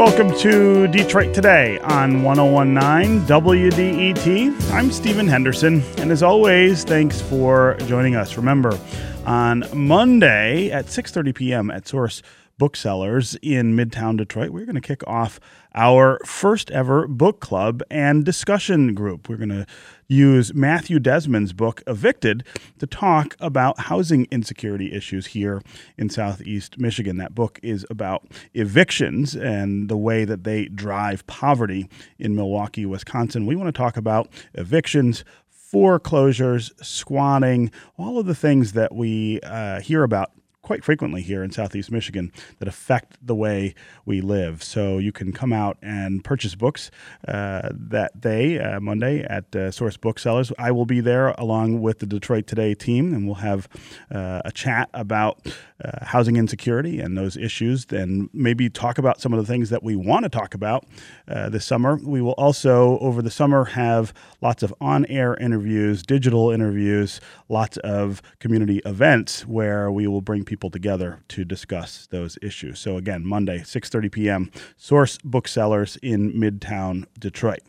Welcome to Detroit Today on 1019 WDET. I'm Stephen Henderson, and as always, thanks for joining us. Remember, on Monday at 6:30 p.m. at Source Booksellers in Midtown Detroit, we're going to kick off our first ever book club and discussion group. We're going to use Matthew Desmond's book, Evicted, to talk about housing insecurity issues here in Southeast Michigan. That book is about evictions and the way that they drive poverty in Milwaukee, Wisconsin. We want to talk about evictions, foreclosures, squatting, all of the things that we uh, hear about quite frequently here in Southeast Michigan that affect the way we live. So you can come out and purchase books uh, that day, uh, Monday, at uh, Source Booksellers. I will be there along with the Detroit Today team, and we'll have uh, a chat about uh, housing insecurity and those issues, and maybe talk about some of the things that we want to talk about uh, this summer. We will also, over the summer, have lots of on air interviews, digital interviews, lots of community events where we will bring people together to discuss those issues. So, again, Monday, 6.30 p.m., Source Booksellers in Midtown Detroit.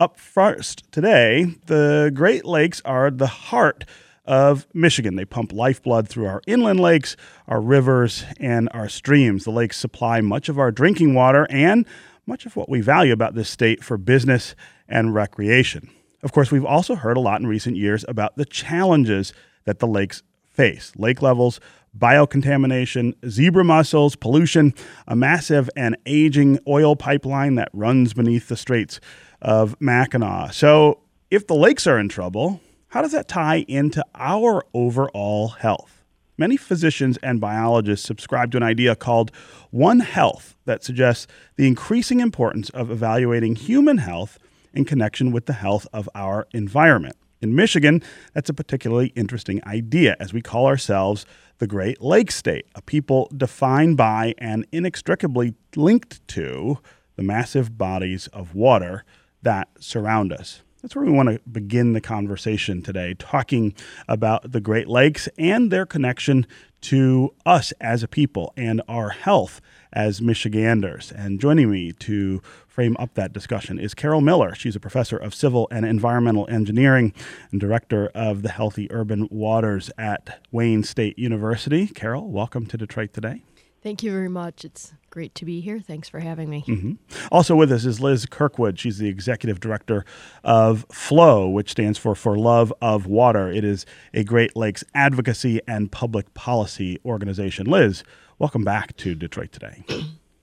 Up first today, the Great Lakes are the heart of Michigan. They pump lifeblood through our inland lakes, our rivers, and our streams. The lakes supply much of our drinking water and much of what we value about this state for business and recreation. Of course, we've also heard a lot in recent years about the challenges that the lakes face lake levels, biocontamination, zebra mussels, pollution, a massive and aging oil pipeline that runs beneath the straits of Mackinac. So, if the lakes are in trouble, how does that tie into our overall health? Many physicians and biologists subscribe to an idea called One Health that suggests the increasing importance of evaluating human health in connection with the health of our environment. In Michigan, that's a particularly interesting idea as we call ourselves the Great Lakes State, a people defined by and inextricably linked to the massive bodies of water that surround us. That's where we want to begin the conversation today, talking about the Great Lakes and their connection to us as a people and our health as Michiganders. And joining me to frame up that discussion is Carol Miller. She's a professor of civil and environmental engineering and director of the Healthy Urban Waters at Wayne State University. Carol, welcome to Detroit today. Thank you very much. It's great to be here. Thanks for having me. Mm-hmm. Also with us is Liz Kirkwood. She's the executive director of FLOW, which stands for For Love of Water. It is a Great Lakes advocacy and public policy organization. Liz, welcome back to Detroit today.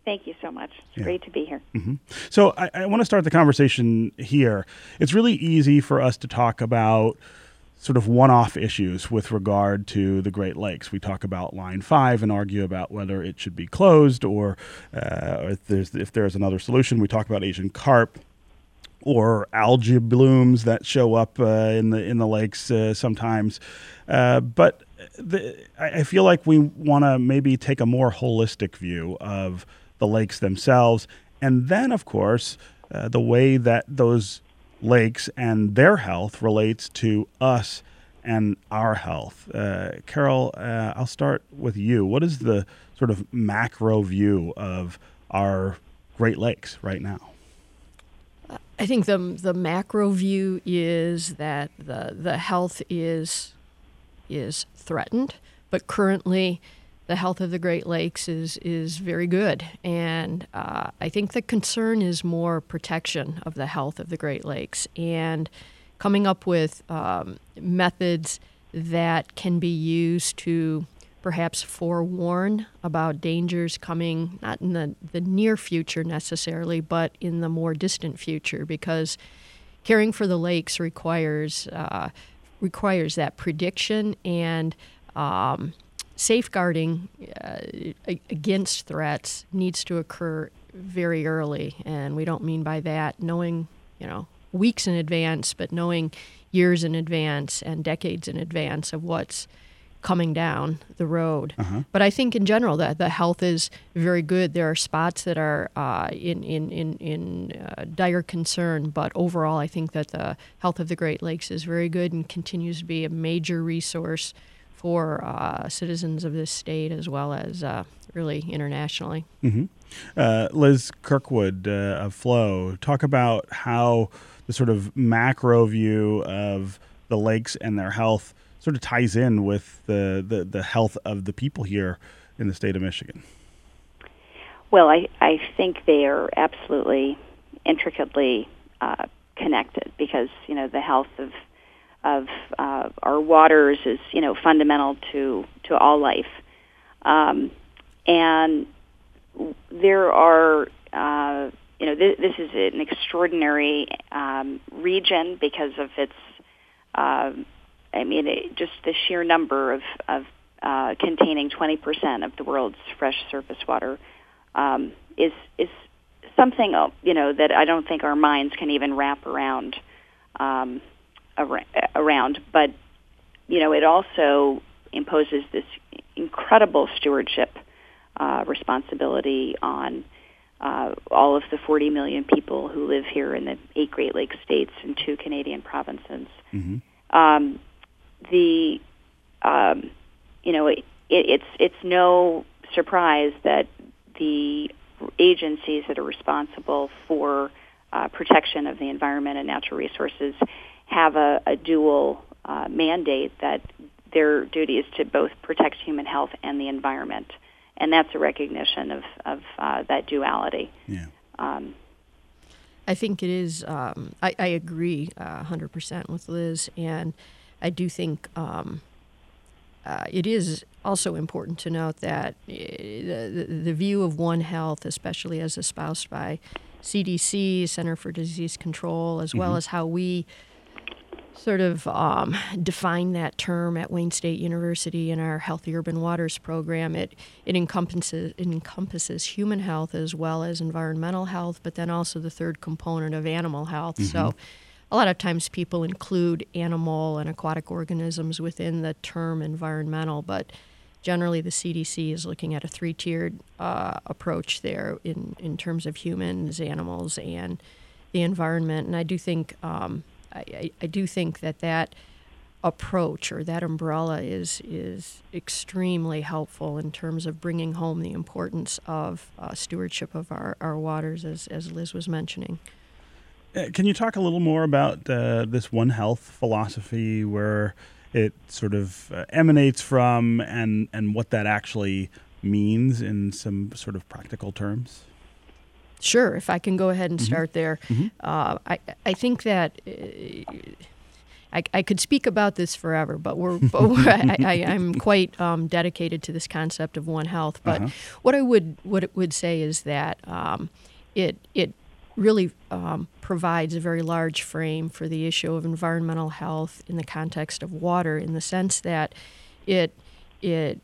Thank you so much. It's yeah. great to be here. Mm-hmm. So, I, I want to start the conversation here. It's really easy for us to talk about sort of one-off issues with regard to the Great Lakes. We talk about Line Five and argue about whether it should be closed or, uh, if there's if there's another solution. We talk about Asian carp or algae blooms that show up uh, in the in the lakes uh, sometimes. Uh, but the, I feel like we want to maybe take a more holistic view of the lakes themselves, and then of course uh, the way that those lakes and their health relates to us and our health. Uh, Carol, uh, I'll start with you. What is the sort of macro view of our Great Lakes right now? I think the the macro view is that the the health is is threatened, but currently the health of the Great Lakes is is very good, and uh, I think the concern is more protection of the health of the Great Lakes and coming up with um, methods that can be used to perhaps forewarn about dangers coming not in the, the near future necessarily, but in the more distant future, because caring for the lakes requires uh, requires that prediction and um, safeguarding uh, against threats needs to occur very early, and we don't mean by that knowing, you know, weeks in advance, but knowing years in advance and decades in advance of what's coming down the road. Uh-huh. But I think in general that the health is very good. There are spots that are uh, in in in, in uh, dire concern, but overall, I think that the health of the Great Lakes is very good and continues to be a major resource for uh, citizens of this state as well as uh, really internationally. Mm-hmm. Uh, Liz Kirkwood uh, of Flow, talk about how the sort of macro view of the lakes and their health sort of ties in with the, the, the health of the people here in the state of Michigan. Well, I, I think they are absolutely intricately uh, connected because you know the health of of uh, our waters is you know fundamental to to all life, um, and there are uh, you know th- this is an extraordinary um, region because of its uh, I mean it, just the sheer number of of uh, containing 20% of the world's fresh surface water um, is is something you know that I don't think our minds can even wrap around around. But you know, it also imposes this incredible stewardship uh, responsibility on uh, all of the 40 million people who live here in the eight Great Lakes states and two Canadian provinces. Mm-hmm. Um, the um, you know it, it, it's it's no surprise that the agencies that are responsible for uh, protection of the environment and natural resources have a, a dual uh, mandate that their duty is to both protect human health and the environment, and that's a recognition of of uh, that duality. Yeah. Um, I think it is. Um, I, I, agree uh, 100% with Liz, and I do think um, uh, it is also important to note that uh, the, the view of One Health, especially as espoused by CDC, Center for Disease Control, as mm-hmm. well as how we sort of um, define that term at Wayne State University in our Healthy Urban Waters program. It it encompasses it encompasses human health as well as environmental health, but then also the third component of animal health. Mm-hmm. So a lot of times people include animal and aquatic organisms within the term environmental, but generally the CDC is looking at a three-tiered uh, approach there in, in terms of humans, animals, and the environment. And I do think um, I, I, do think that that approach or that umbrella is is extremely helpful in terms of bringing home the importance of uh, stewardship of our, our waters, as, as Liz was mentioning. Uh, can you talk a little more about uh, this One Health philosophy, where it sort of uh, emanates from, and and what that actually means in some sort of practical terms? Sure. If I can go ahead and mm-hmm. start there, mm-hmm. Uh, I I think that. Uh, I, I, could speak about this forever, but we're, I, am quite um, dedicated to this concept of One Health. But uh-huh. what I would what it would say is that um, it it really um, provides a very large frame for the issue of environmental health in the context of water, in the sense that it it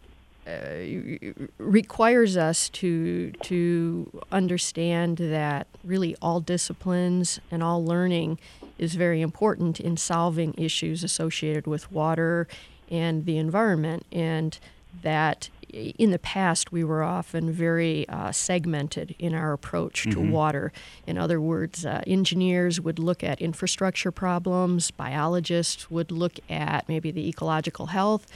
requires us to to understand that really all disciplines and all learning is very important in solving issues associated with water and the environment, and that in the past, we were often very uh, segmented in our approach to mm-hmm. water. In other words, uh, engineers would look at infrastructure problems, biologists would look at maybe the ecological health.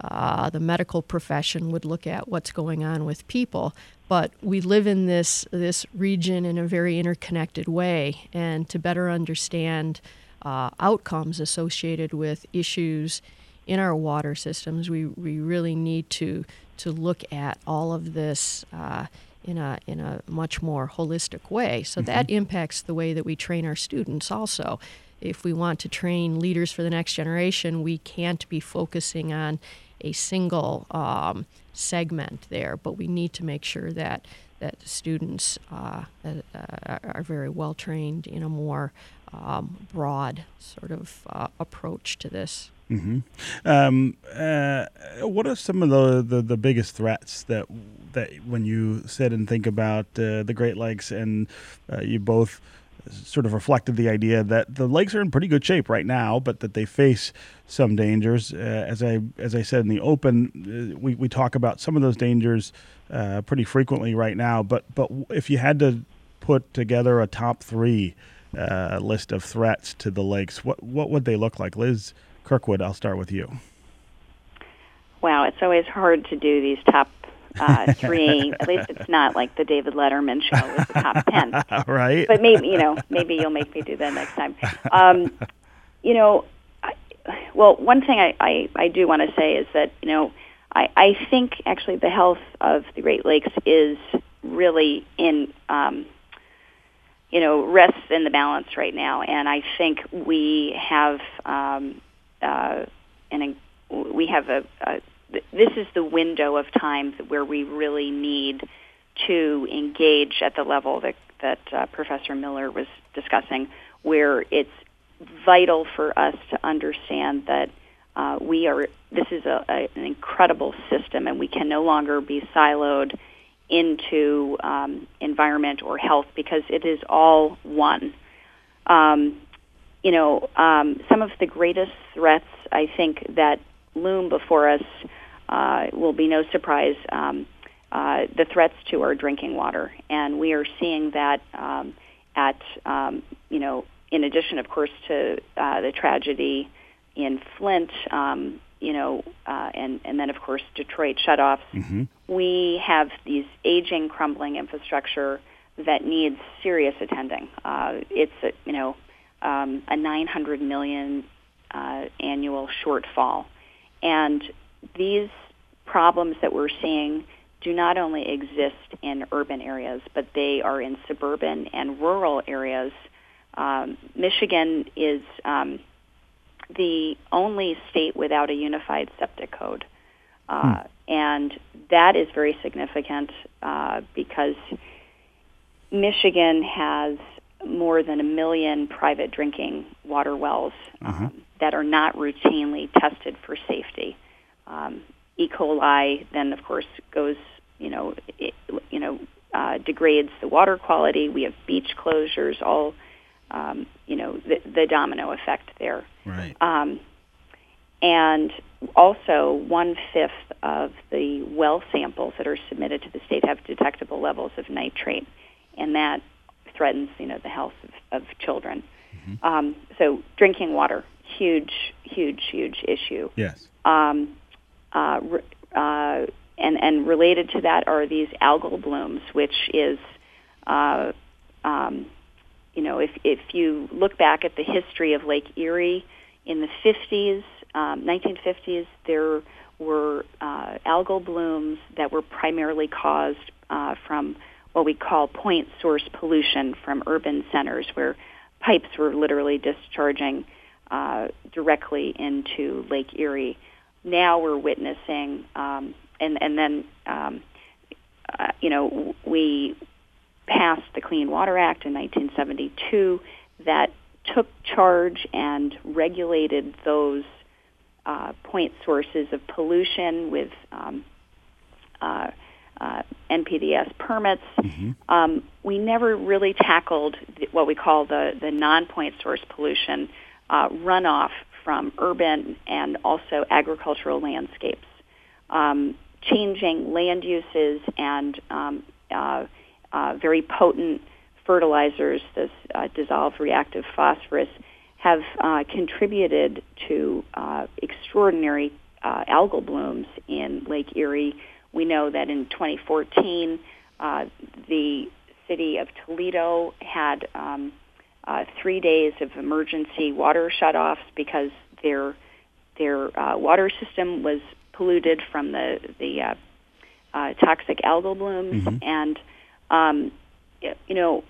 Uh, the medical profession would look at what's going on with people, but we live in this this region in a very interconnected way, and to better understand uh, outcomes associated with issues in our water systems, we, we really need to to look at all of this uh, in a in a much more holistic way. So mm-hmm. that impacts the way that we train our students also. If we want to train leaders for the next generation, we can't be focusing on a single um, segment there, but we need to make sure that that students uh, uh, are very well trained in a more um, broad sort of uh, approach to this. Mm-hmm. Um, uh, what are some of the, the, the, biggest threats that that when you sit and think about uh, the Great Lakes, and uh, you both sort of reflected the idea that the lakes are in pretty good shape right now, but that they face some dangers. Uh, as I as I said in the open, uh, we, we talk about some of those dangers uh, pretty frequently right now. But but if you had to put together a top three list of threats to the lakes, what what would they look like, Liz? Kirkwood, I'll start with you. Wow, it's always hard to do these top uh, three. At least it's not like the David Letterman show with the top ten. right. But maybe you know, maybe you'll make me do that next time. Um, you know, I, well, one thing I, I, I do want to say is that you know, I, I think actually the health of the Great Lakes is really in um, you know rests in the balance right now, and I think we have um, uh, an we have a, a this is the window of time where we really need to engage at the level that that uh, Professor Miller was discussing, where it's vital for us to understand that uh, we are. This is a, a, an incredible system, and we can no longer be siloed into um, environment or health because it is all one. Um, you know, um, some of the greatest threats I think that loom before us uh, will be no surprise. Um, uh, the threats to our drinking water, and we are seeing that um, at um, you know, in addition, of course, to uh, the tragedy in Flint, um, you know, uh, and and then of course Detroit shutoffs. Mm-hmm. We have these aging, crumbling infrastructure that needs serious attending. Uh, it's a, you know um, a 900 million uh, annual shortfall, and these problems that we're seeing do not only exist in urban areas, but they are in suburban and rural areas. Um, Michigan is um, the only state without a unified septic code. Uh, hmm. And that is very significant uh, because Michigan has more than a million private drinking water wells uh-huh. um, that are not routinely tested for safety. Um, e. coli then, of course, goes, you know, it, you know, uh, degrades the water quality. We have beach closures, all, um, you know, the, the domino effect there. Right. Um, and also, one fifth of the well samples that are submitted to the state have detectable levels of nitrate, and that threatens, you know, the health of, of children. Mm-hmm. Um, so, drinking water, huge, huge, huge issue. Yes. Um, uh, uh, and and related to that are these algal blooms, which is, uh, um, you know, if if you look back at the history of Lake Erie in the 50s, um, 1950s, there were uh, algal blooms that were primarily caused uh, from what we call point source pollution from urban centers, where pipes were literally discharging uh, directly into Lake Erie. Now we're witnessing, um, and and then um, uh, you know we passed the Clean Water Act in 1972 that took charge and regulated those uh, point sources of pollution with um, uh, uh, NPDES permits. Mm-hmm. Um, we never really tackled what we call the, the non-point source pollution uh, runoff from urban and also agricultural landscapes. Um, changing land uses and um, uh, uh, very potent fertilizers, this uh, dissolved reactive phosphorus, have uh, contributed to uh, extraordinary uh, algal blooms in Lake Erie. We know that in 2014, uh, the city of Toledo had um, uh, three days of emergency water shutoffs because their their uh, water system was polluted from the the uh, uh, toxic algal blooms, mm-hmm. and um, you know,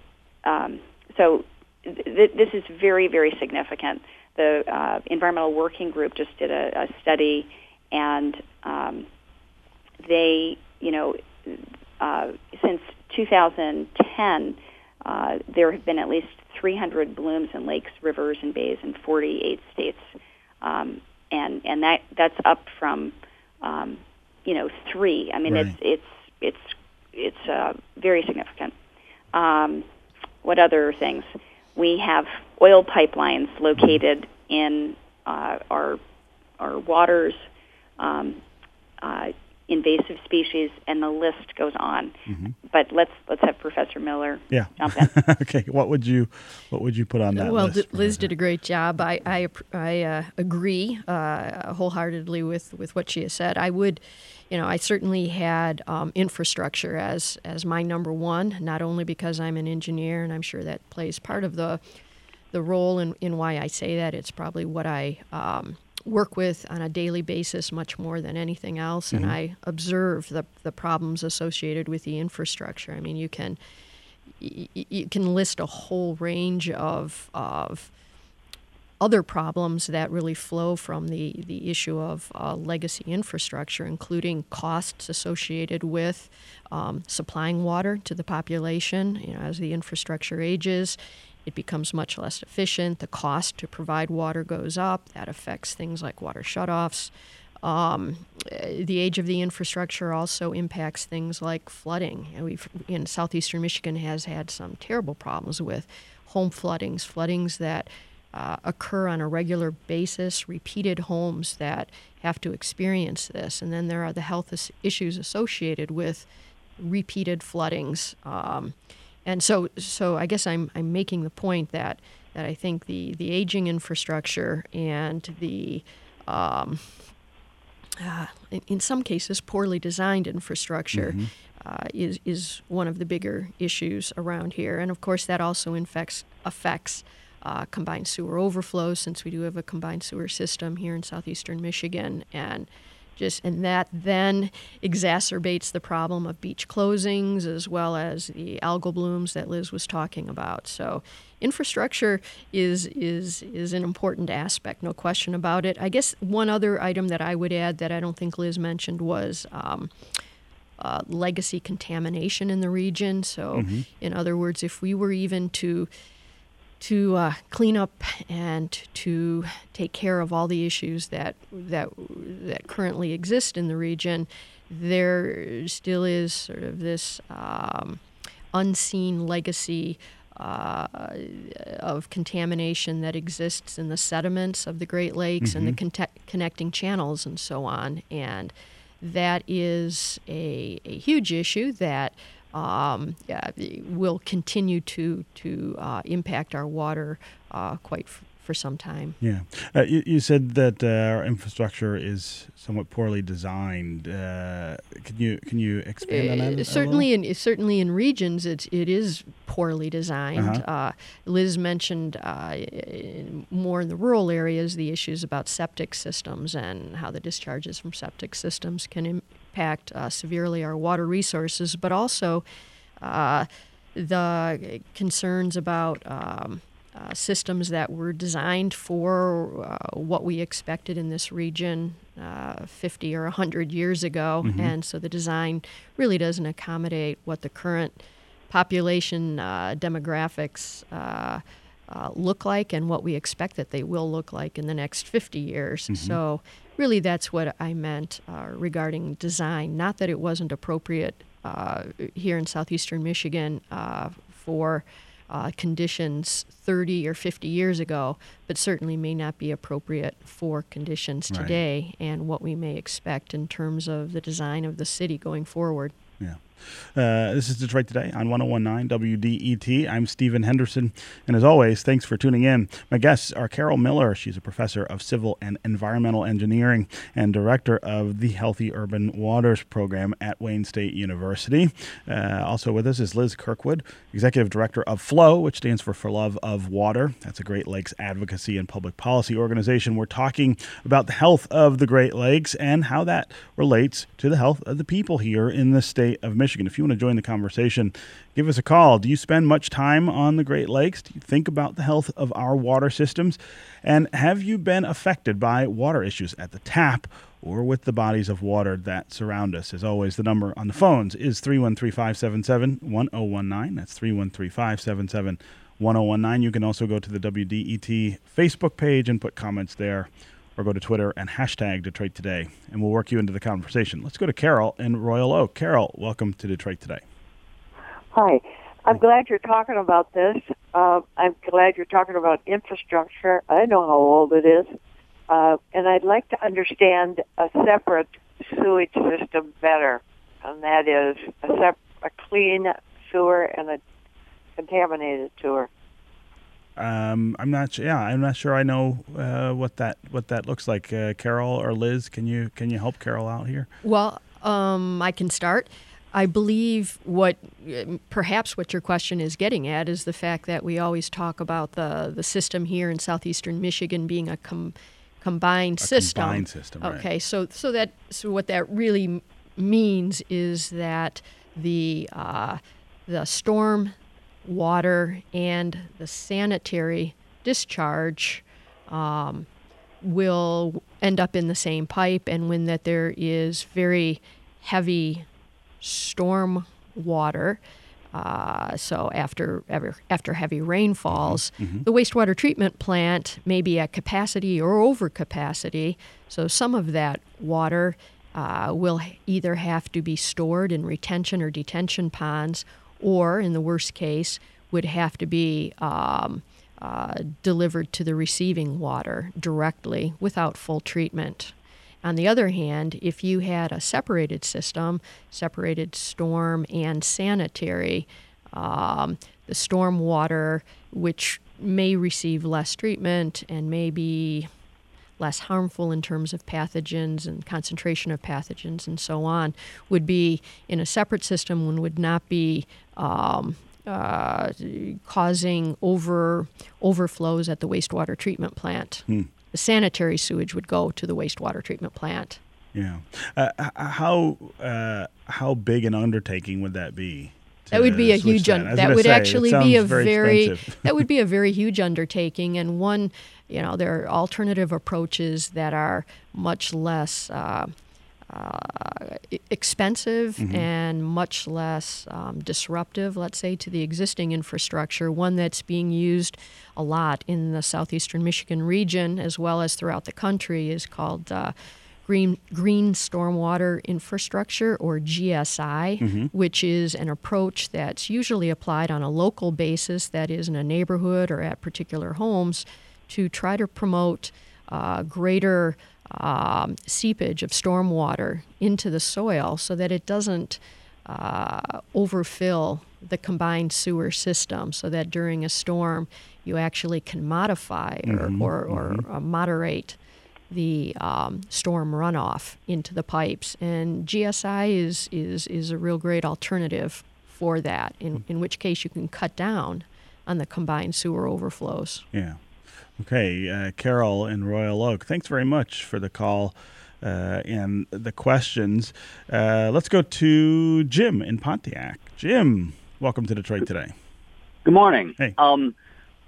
um, so th- this is very very significant. The uh, environmental working group just did a, a study, and um, they, you know, uh, since 2010, uh, there have been at least 300 blooms in lakes, rivers, and bays in 48 states, um, and and that that's up from, um, you know, three. I mean, right. it's it's it's it's uh, very significant. Um, what other things? We have oil pipelines located in uh, our our waters. Um, uh, invasive species, and the list goes on. Mm-hmm. But let's let's have Professor Miller Yeah. jump in. okay. What would you What would you put on that well, list? Liz did a great job. I I, I uh, agree uh, wholeheartedly with, with what she has said. I would, you know, I certainly had um, infrastructure as as my number one. Not only because I'm an engineer, and I'm sure that plays part of the the role in, in why I say that. It's probably what I um, work with on a daily basis much more than anything else, and I observe the the problems associated with the infrastructure. I mean, you can y- y- you can list a whole range of of other problems that really flow from the, the issue of uh, legacy infrastructure, including costs associated with um, supplying water to the population. You know, as the infrastructure ages, it becomes much less efficient. The cost to provide water goes up. That affects things like water shutoffs. Um, the age of the infrastructure also impacts things like flooding. And we've in southeastern Michigan has had some terrible problems with home floodings, floodings that uh, occur on a regular basis, repeated homes that have to experience this, and then there are the health issues associated with repeated floodings. Um, and so, so I guess I'm I'm making the point that that I think the the aging infrastructure and the um, uh, in, in some cases poorly designed infrastructure uh, is is one of the bigger issues around here, and of course that also infects affects uh, combined sewer overflows since we do have a combined sewer system here in southeastern Michigan, and just and that then exacerbates the problem of beach closings as well as the algal blooms that Liz was talking about. So infrastructure is is is an important aspect, no question about it. I guess one other item that I would add that I don't think Liz mentioned was. Um, uh, legacy contamination in the region. So, in other words, if we were even to to uh, clean up and to take care of all the issues that that that currently exist in the region, there still is sort of this um, unseen legacy uh, of contamination that exists in the sediments of the Great Lakes and the conte- connecting channels and so on, and that is a, a huge issue that um, yeah, will continue to to uh, impact our water uh, quite f- for some time. Yeah, uh, you, you said that uh, our infrastructure is somewhat poorly designed. Uh, can you can you expand on that? little? certainly, in certainly in regions, it it is poorly designed. Uh-huh. uh Liz mentioned uh, in- more in the rural areas the issues about septic systems and how the discharges from septic systems can impact uh, severely our water resources, but also uh, the concerns about. Um, uh, systems that were designed for uh, what we expected in this region uh, 50 or 100 years ago. And so the design really doesn't accommodate what the current population uh, demographics uh, look like and what we expect that they will look like in the next 50 years. So, really, that's what I meant uh, regarding design. Not that it wasn't appropriate uh, here in southeastern Michigan uh, for uh, conditions 30 or 50 years ago, but certainly may not be appropriate for conditions Right. today and what we may expect in terms of the design of the city going forward. Yeah. Uh, this is Detroit Today on 1019 WDET. I'm Stephen Henderson. And as always, thanks for tuning in. My guests are Carol Miller. She's a professor of civil and environmental engineering and director of the Healthy Urban Waters program at Wayne State University. Uh, also with us is Liz Kirkwood, executive director of FLOW, which stands for For Love of Water. That's a Great Lakes advocacy and public policy organization. We're talking about the health of the Great Lakes and how that relates to the health of the people here in the state of Michigan. If you want to join the conversation, give us a call. Do you spend much time on the Great Lakes? Do you think about the health of our water systems? And have you been affected by water issues at the tap or with the bodies of water that surround us? As always, the number on the phones is 313 577 1019. That's 313 577 1019. You can also go to the WDET Facebook page and put comments there or go to Twitter and hashtag Detroit Today, and we'll work you into the conversation. Let's go to Carol in Royal Oak. Carol, welcome to Detroit Today. Hi. I'm glad you're talking about this. Uh, I'm glad you're talking about infrastructure. I know how old it is. Uh, and I'd like to understand a separate sewage system better, and that is a, sep- a clean sewer and a contaminated sewer. Um, I'm not. Yeah, I'm not sure. I know uh, what that what that looks like. Uh, Carol or Liz, can you can you help Carol out here? Well, um, I can start. I believe what perhaps what your question is getting at is the fact that we always talk about the the system here in southeastern Michigan being a com- combined system. combined system, right. Okay, so so that so what that really means is that the uh, the storm water and the sanitary discharge um, will end up in the same pipe, and when that there is very heavy storm water. Uh, so after ever, after heavy rainfalls, the wastewater treatment plant may be at capacity or over capacity. So some of that water uh, will either have to be stored in retention or detention ponds, or in the worst case, would have to be um, uh, delivered to the receiving water directly without full treatment. On the other hand, if you had a separated system, separated storm and sanitary, um, the storm water, which may receive less treatment and may be less harmful in terms of pathogens and concentration of pathogens and so on, would be in a separate system and would not be um, uh, causing over overflows at the wastewater treatment plant. The sanitary sewage would go to the wastewater treatment plant. Yeah. Uh, how uh, how big an undertaking would that be? That would be a huge. that? Un- that would say, actually be a very. expensive. that would be a very huge undertaking, and one. You know, there are alternative approaches that are much less uh, uh, expensive Mm-hmm. and much less um, disruptive, let's say, to the existing infrastructure. One that's being used a lot in the southeastern Michigan region as well as throughout the country is called uh, green green stormwater infrastructure or GSI, which is an approach that's usually applied on a local basis, that is in a neighborhood or at particular homes, to try to promote uh, greater um, seepage of stormwater into the soil so that it doesn't uh, overfill the combined sewer system so that during a storm you actually can modify or, or, or uh, moderate the um, storm runoff into the pipes. And GSI is, is, is a real great alternative for that, in, in which case you can cut down on the combined sewer overflows. Yeah. Okay, uh, Carol in Royal Oak, thanks very much for the call uh, and the questions. Uh, let's go to Jim in Pontiac. Jim, welcome to Detroit today. Good morning. Hey. Um,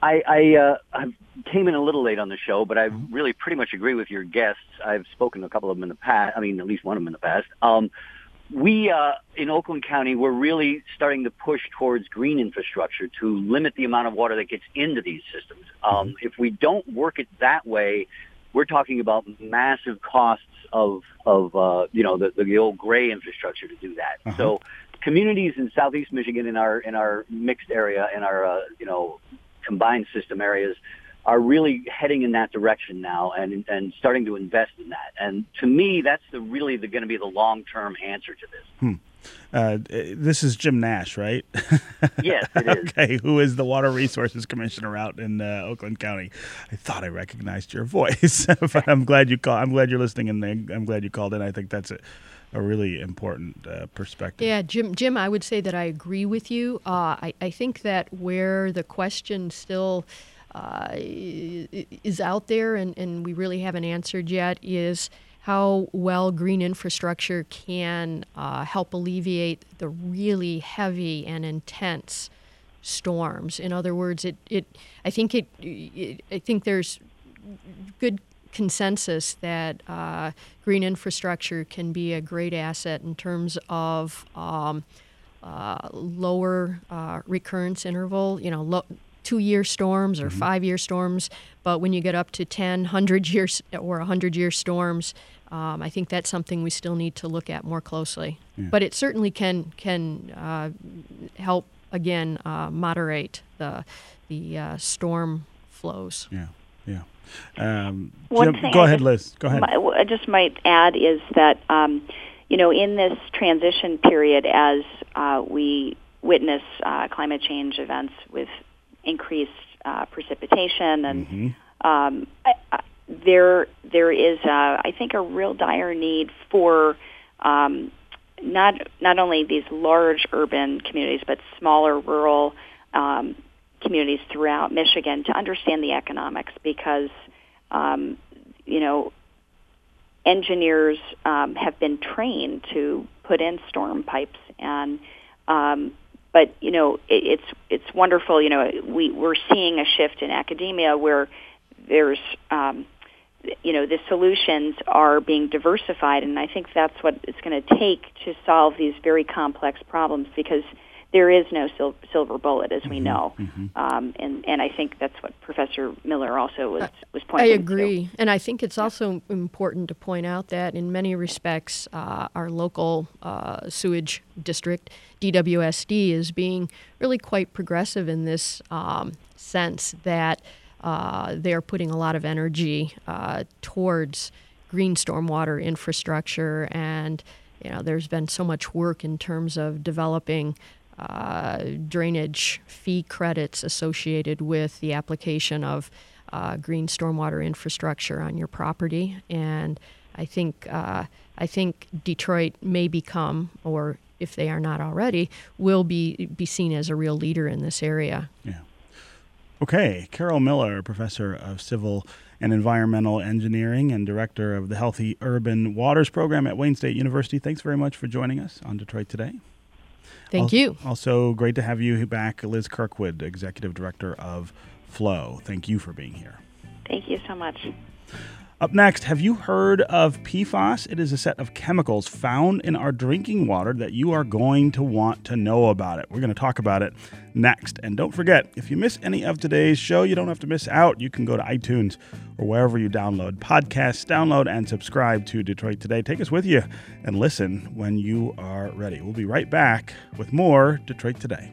I, I, uh, I came in a little late on the show, but I really pretty much agree with your guests. I've spoken to a couple of them in the past. I mean, at least one of them in the past. Um, we uh, in Oakland County, we're really starting to push towards green infrastructure to limit the amount of water that gets into these systems. Um, if we don't work it that way, we're talking about massive costs of of uh, you know the, the old gray infrastructure to do that. So communities in southeast Michigan in our in our mixed area in our uh, you know combined system areas are really heading in that direction now and and starting to invest in that. And to me, that's the really the, going to be the long term answer to this. Uh, this is Jim Nash, right? Yes, it is. okay, who is the Water Resources Commissioner out in uh, Oakland County? I thought I recognized your voice, but I'm glad you call. I'm glad you're listening, and I'm glad you called in. I think that's a, a really important uh, perspective. Yeah, Jim. Jim, I would say that I agree with you. Uh, I, I think that where the question still uh, is out there, and, and we really haven't answered yet, is how well green infrastructure can uh, help alleviate the really heavy and intense storms. In other words, it, it I think it, it I think there's good consensus that uh, green infrastructure can be a great asset in terms of um, uh, lower uh, recurrence interval, you know, lo- two year storms or five year storms. But when you get up to 10, 100 years or 100 year storms, um, I think that's something we still need to look at more closely. But it certainly can, can uh, help, again, uh, moderate the, the uh, storm flows. Yeah, yeah. Um, One Jim- thing go I ahead, just- Liz. Go ahead. I just might add is that um, you know in this transition period, as uh, we witness uh, climate change events with increased uh, precipitation, and Mm-hmm. um, I, I, there there is uh, I think a real dire need for um, not not only these large urban communities but smaller rural um, communities throughout Michigan to understand the economics because um, you know engineers um, have been trained to put in storm pipes and um, but you know it, it's it's wonderful you know we we're seeing a shift in academia where there's um, you know the solutions are being diversified and I think that's what it's going to take to solve these very complex problems because there is no sil- silver bullet as we know um, and and I think that's what Professor Miller also was was I pointing to. agree. And I think it's also important to point out that in many respects, uh, our local uh, sewage district, DWSD, is being really quite progressive in this um, sense that uh, they're putting a lot of energy uh, towards green stormwater infrastructure. And, you know, there's been so much work in terms of developing uh, drainage fee credits associated with the application of uh, green stormwater infrastructure on your property, and I think uh, I think Detroit may become, or if they are not already, will be be seen as a real leader in this area. Yeah. Okay, Carol Miller, professor of civil and environmental engineering and director of the Healthy Urban Waters program at Wayne State University. Thanks very much for joining us on Detroit Today. Thank Al- you. Also, great to have you back, Liz Kirkwood, executive director of Flow. Thank you for being here. Thank you so much. Up next, have you heard of PFAS? It is a set of chemicals found in our drinking water that you are going to want to know about it. We're going to talk about it next. And don't forget, if you miss any of today's show, you don't have to miss out. You can go to iTunes or wherever you download podcasts, download and subscribe to Detroit Today. Take us with you and listen when you are ready. We'll be right back with more Detroit Today.